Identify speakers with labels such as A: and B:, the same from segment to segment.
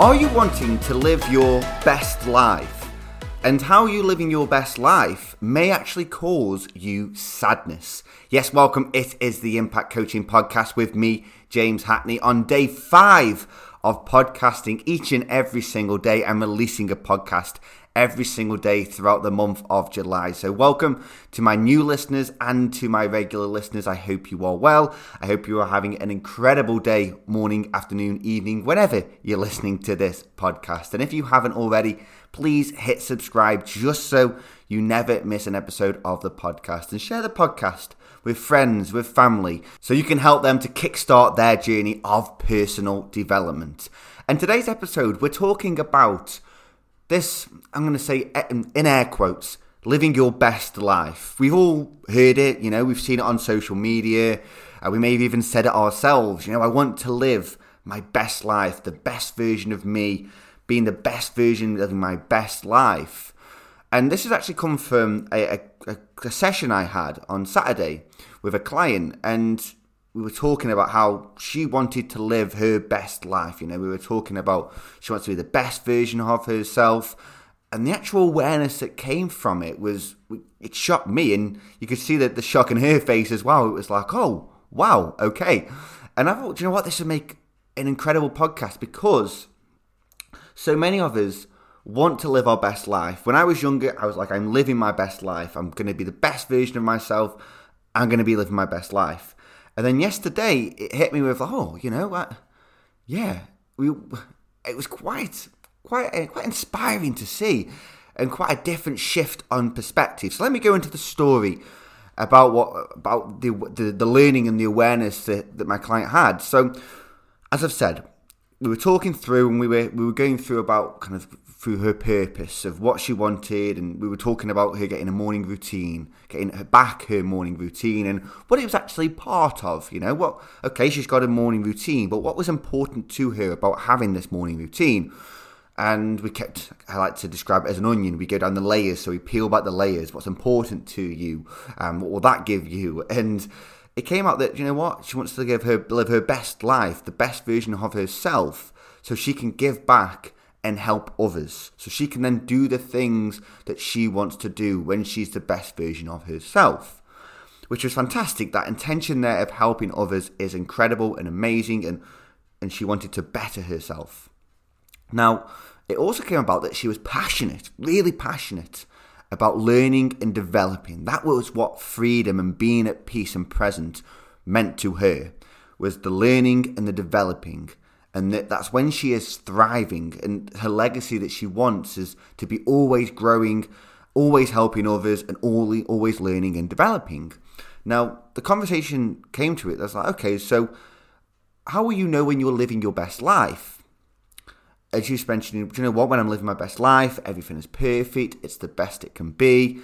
A: Are you wanting to live your best life? And how you living your best life may actually cause you sadness. Yes, welcome. It is the Impact Coaching Podcast with me, James Hackney, on day five of podcasting each and every single day. I'm releasing a podcast every single day throughout the month of July. So, welcome to my new listeners and to my regular listeners. I hope you are well. I hope you are having an incredible day, morning, afternoon, evening, whenever you're listening to this podcast. And if you haven't already, please hit subscribe just so you never miss an episode of the podcast and share the podcast with friends, with family, so you can help them to kickstart their journey of personal development. And today's episode, we're talking about this, I'm going to say in air quotes, living your best life. We've all heard it, you know, we've seen it on social media. Uh, we may have even said it ourselves. You know, I want to live my best life, the best version of me, being the best version of my best life. And this has actually come from a, a, a session I had on Saturday with a client. And we were talking about how she wanted to live her best life. You know, we were talking about she wants to be the best version of herself. And the actual awareness that came from it was, it shocked me. And you could see that the shock in her face as well. It was like, oh, wow, okay. And I thought, you know what? This would make an incredible podcast because so many of us want to live our best life. When I was younger, I was like, I'm living my best life. I'm going to be the best version of myself. I'm going to be living my best life. And then yesterday, it hit me with, oh, you know what? Yeah, we. It was quite, quite, uh, quite inspiring to see, and quite a different shift on perspective. So let me go into the story about what about the the, the learning and the awareness that, that my client had. So, as I've said, we were talking through and we were we were going through about kind of through her purpose of what she wanted and we were talking about her getting a morning routine getting her back her morning routine and what it was actually part of you know? What okay she's got a morning routine but what was important to her about having this morning routine? And we kept i like to describe it as an onion. We go down the layers so we peel back the layers what's important to you um, what will that give you? And it came out that you know what? She wants to give her live her best life, the best version of herself, so she can give back and help others. So she can then do the things that she wants to do when she's the best version of herself. Which was fantastic. That intention there of helping others is incredible and amazing and and she wanted to better herself. Now, it also came about that she was passionate, really passionate about learning and developing. That was what freedom and being at peace and present meant to her was the learning and the developing and that that's when she is thriving and her legacy that she wants is to be always growing always helping others and always always learning and developing now the conversation came to it that's like okay so how will you know when you're living your best life as you mentioned, you know what? When I'm living my best life, everything is perfect. It's the best it can be.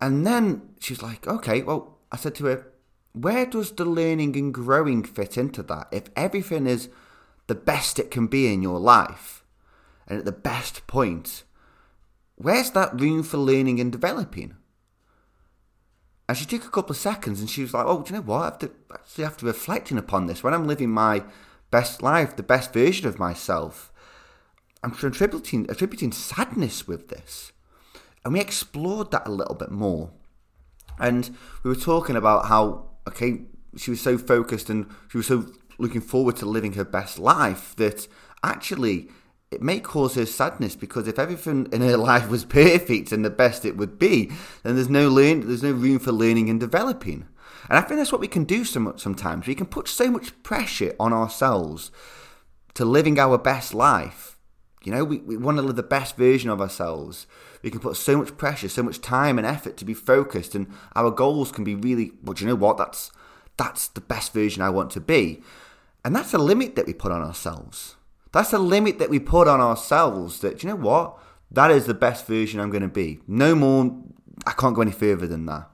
A: And then she's like, okay, well, I said to her, where does the learning and growing fit into that? If everything is the best it can be in your life and at the best point, where's that room for learning and developing? And she took a couple of seconds and she was like, oh, do you know what? To, actually to reflecting upon this. When I'm living my best life, the best version of myself, I'm attributing, attributing sadness with this. And we explored that a little bit more. And we were talking about how, okay, she was so focused and she was so looking forward to living her best life that actually it may cause her sadness because if everything in her life was perfect and the best it would be, then there's no learn, there's no room for learning and developing. And I think that's what we can do so much sometimes. We can put so much pressure on ourselves to living our best life you know, we, we want to live the best version of ourselves. We can put so much pressure, so much time and effort to be focused, and our goals can be really, well, do you know what? That's that's the best version I want to be. And that's a limit that we put on ourselves. That's a limit that we put on ourselves that, you know what? That is the best version I'm going to be. No more, I can't go any further than that.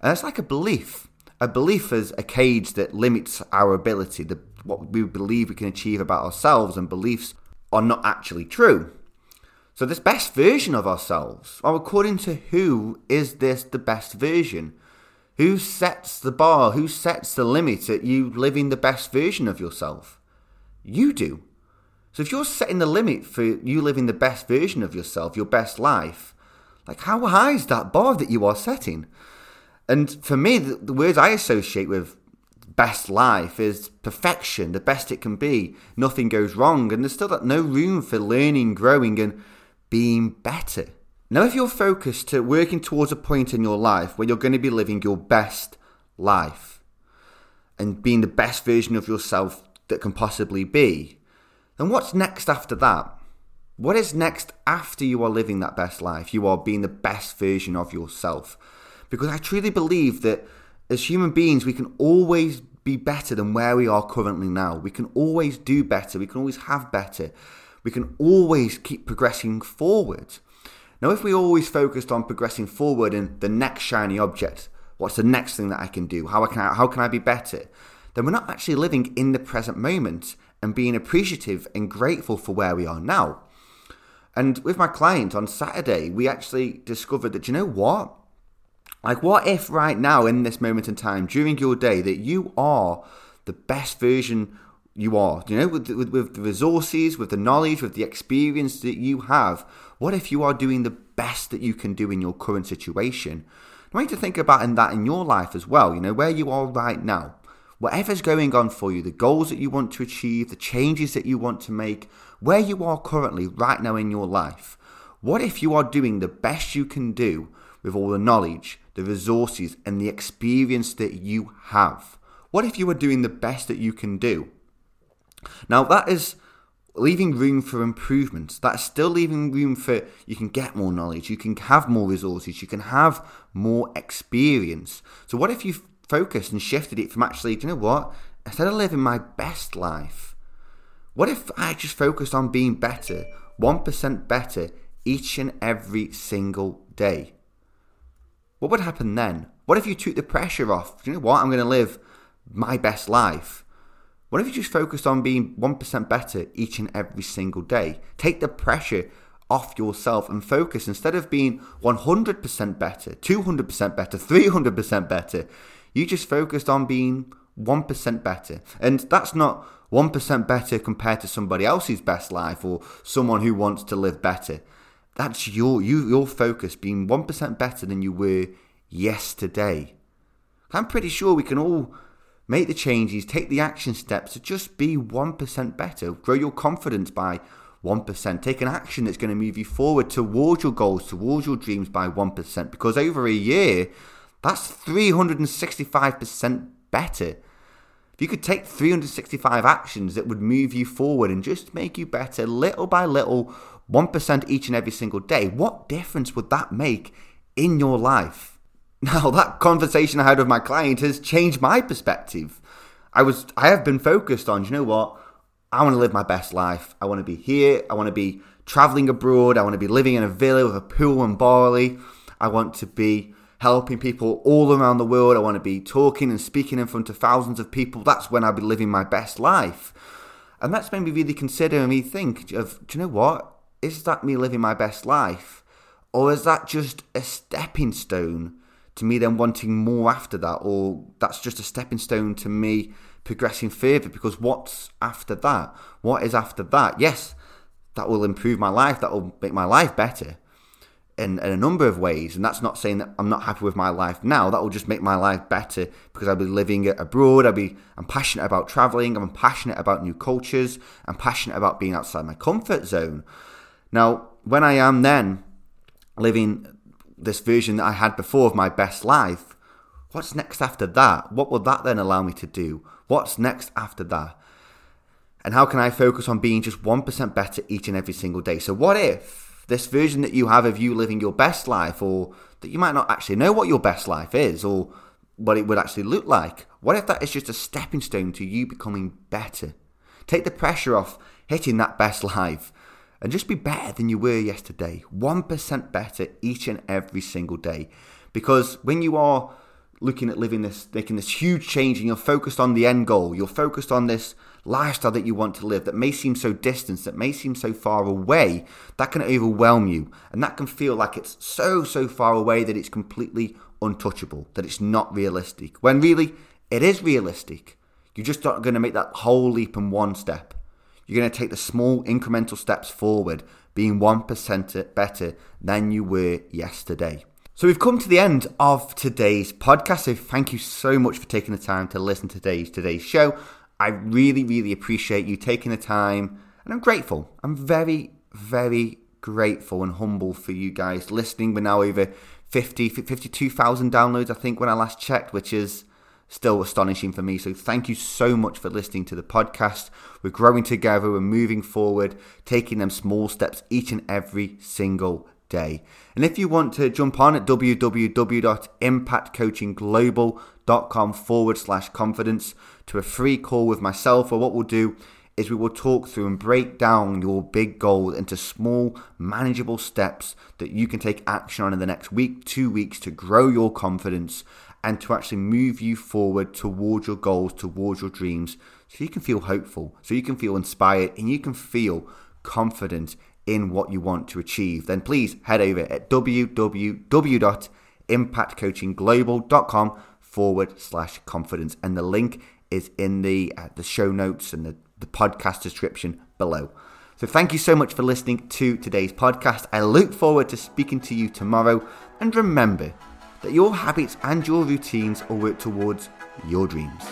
A: And it's like a belief. A belief is a cage that limits our ability, the, what we believe we can achieve about ourselves, and beliefs are not actually true. So, this best version of ourselves, well, according to who is this the best version? Who sets the bar? Who sets the limit at you living the best version of yourself? You do. So if you're setting the limit for you living the best version of yourself, your best life, like how high is that bar that you are setting? And for me, the, the words I associate with best life is perfection, the best it can be. Nothing goes wrong, and there's still no room for learning, growing, and being better. Now, if you're focused to working towards a point in your life where you're going to be living your best life and being the best version of yourself that can possibly be, then what's next after that? What is next after you are living that best life? You are being the best version of yourself. Because I truly believe that as human beings, we can always be better than where we are currently now. We can always do better. We can always have better. We can always keep progressing forward. Now, if we always focused on progressing forward in the next shiny object, what's the next thing that I can do? How, can how can I be better? Then we're not actually living in the present moment and being appreciative and grateful for where we are now. And with my client on Saturday, we actually discovered that, you know what? Like, what if right now, in this moment in time, during your day, that you are the best version you are, you know, with, with, with, the resources, with the knowledge, with the experience that you have. What if you are doing the best that you can do in your current situation? I want you to think about in that in your life as well, you know, where you are right now. Whatever's going on for you, the goals that you want to achieve, the changes that you want to make, where you are currently right now in your life. What if you are doing the best you can do with all the knowledge, the resources, and the experience that you have? What if you are doing the best that you can do? Now, that is leaving room for improvements. That's still leaving room for you can get more knowledge, you can have more resources, you can have more experience. So, what if you focused and shifted it from actually, do you know what? Instead of living my best life, what if I just focused on being better, 1% better each and every single day? What would happen then? What if you took the pressure off? Do you know what? I'm going to live my best life. What if you just focused on being 1% better each and every single day? Take the pressure off yourself and focus instead of being 100% better, 200% better, 300% better. You just focused on being 1% better. And that's not 1% better compared to somebody else's best life or someone who wants to live better. That's your you your focus being 1% better than you were yesterday. I'm pretty sure we can all Make the changes, take the action steps to just be 1% better. Grow your confidence by 1%. Take an action that's going to move you forward towards your goals, towards your dreams by 1%. Because over a year, that's 365% better. If you could take 365 actions that would move you forward and just make you better little by little, 1% each and every single day, what difference would that make in your life? Now that conversation I had with my client has changed my perspective. I was I have been focused on, you know what? I want to live my best life. I want to be here. I want to be traveling abroad. I want to be living in a villa with a pool and Bali. I want to be helping people all around the world. I want to be talking and speaking in front of thousands of people. That's when I'll be living my best life. And that's made me really consider and me think of, do you know what? Is that me living my best life? Or is that just a stepping stone to me then wanting more after that, or that's just a stepping stone to me progressing further because what's after that? What is after that? Yes, that will improve my life, that will make my life better in, in a number of ways. And that's not saying that I'm not happy with my life now, that will just make my life better because I'll be living abroad, I'll be I'm passionate about traveling, I'm passionate about new cultures, I'm passionate about being outside my comfort zone. Now, when I am then living this version that I had before of my best life. What's next after that? What will that then allow me to do? What's next after that? And how can I focus on being just 1% better each and every single day? So, what if this version that you have of you living your best life, or that you might not actually know what your best life is, or what it would actually look like, what if that is just a stepping stone to you becoming better? Take the pressure off hitting that best life and just be better than you were yesterday. 1% better each and every single day. Because when you are looking at living this, making this huge change and you're focused on the end goal, you're focused on this lifestyle that you want to live that may seem so distant, that may seem so far away, that can overwhelm you. And that can feel like it's so, so far away that it's completely untouchable, that it's not realistic. When really, it is realistic. You're just not going to make that whole leap in one step. You're going to take the small incremental steps forward, being 1% better than you were yesterday. So we've come to the end of today's podcast. So thank you so much for taking the time to listen to today's today's show. I really, really appreciate you taking the time, and I'm grateful. I'm very, very grateful and humble for you guys listening. We're now over 50, 52,000 downloads, I think, when I last checked, which is still astonishing for me. So thank you so much for listening to the podcast. We're growing together, we're moving forward, taking them small steps each and every single day. And if you want to jump on at www.impactcoachingglobal.com forward slash confidence to a free call with myself, or what we'll do is we will talk through and break down your big goals into small, manageable steps that you can take action on in the next week, two weeks to grow your confidence and to actually move you forward towards your goals, towards your dreams, so you can feel hopeful, so you can feel inspired, and you can feel confident in what you want to achieve, then please head over at www.impactcoachingglobal.com forward slash confidence. And the link is in the, uh, the show notes and the, the podcast description below. So thank you so much for listening to today's podcast. I look forward to speaking to you tomorrow. And remember that your habits and your routines will work towards your dreams.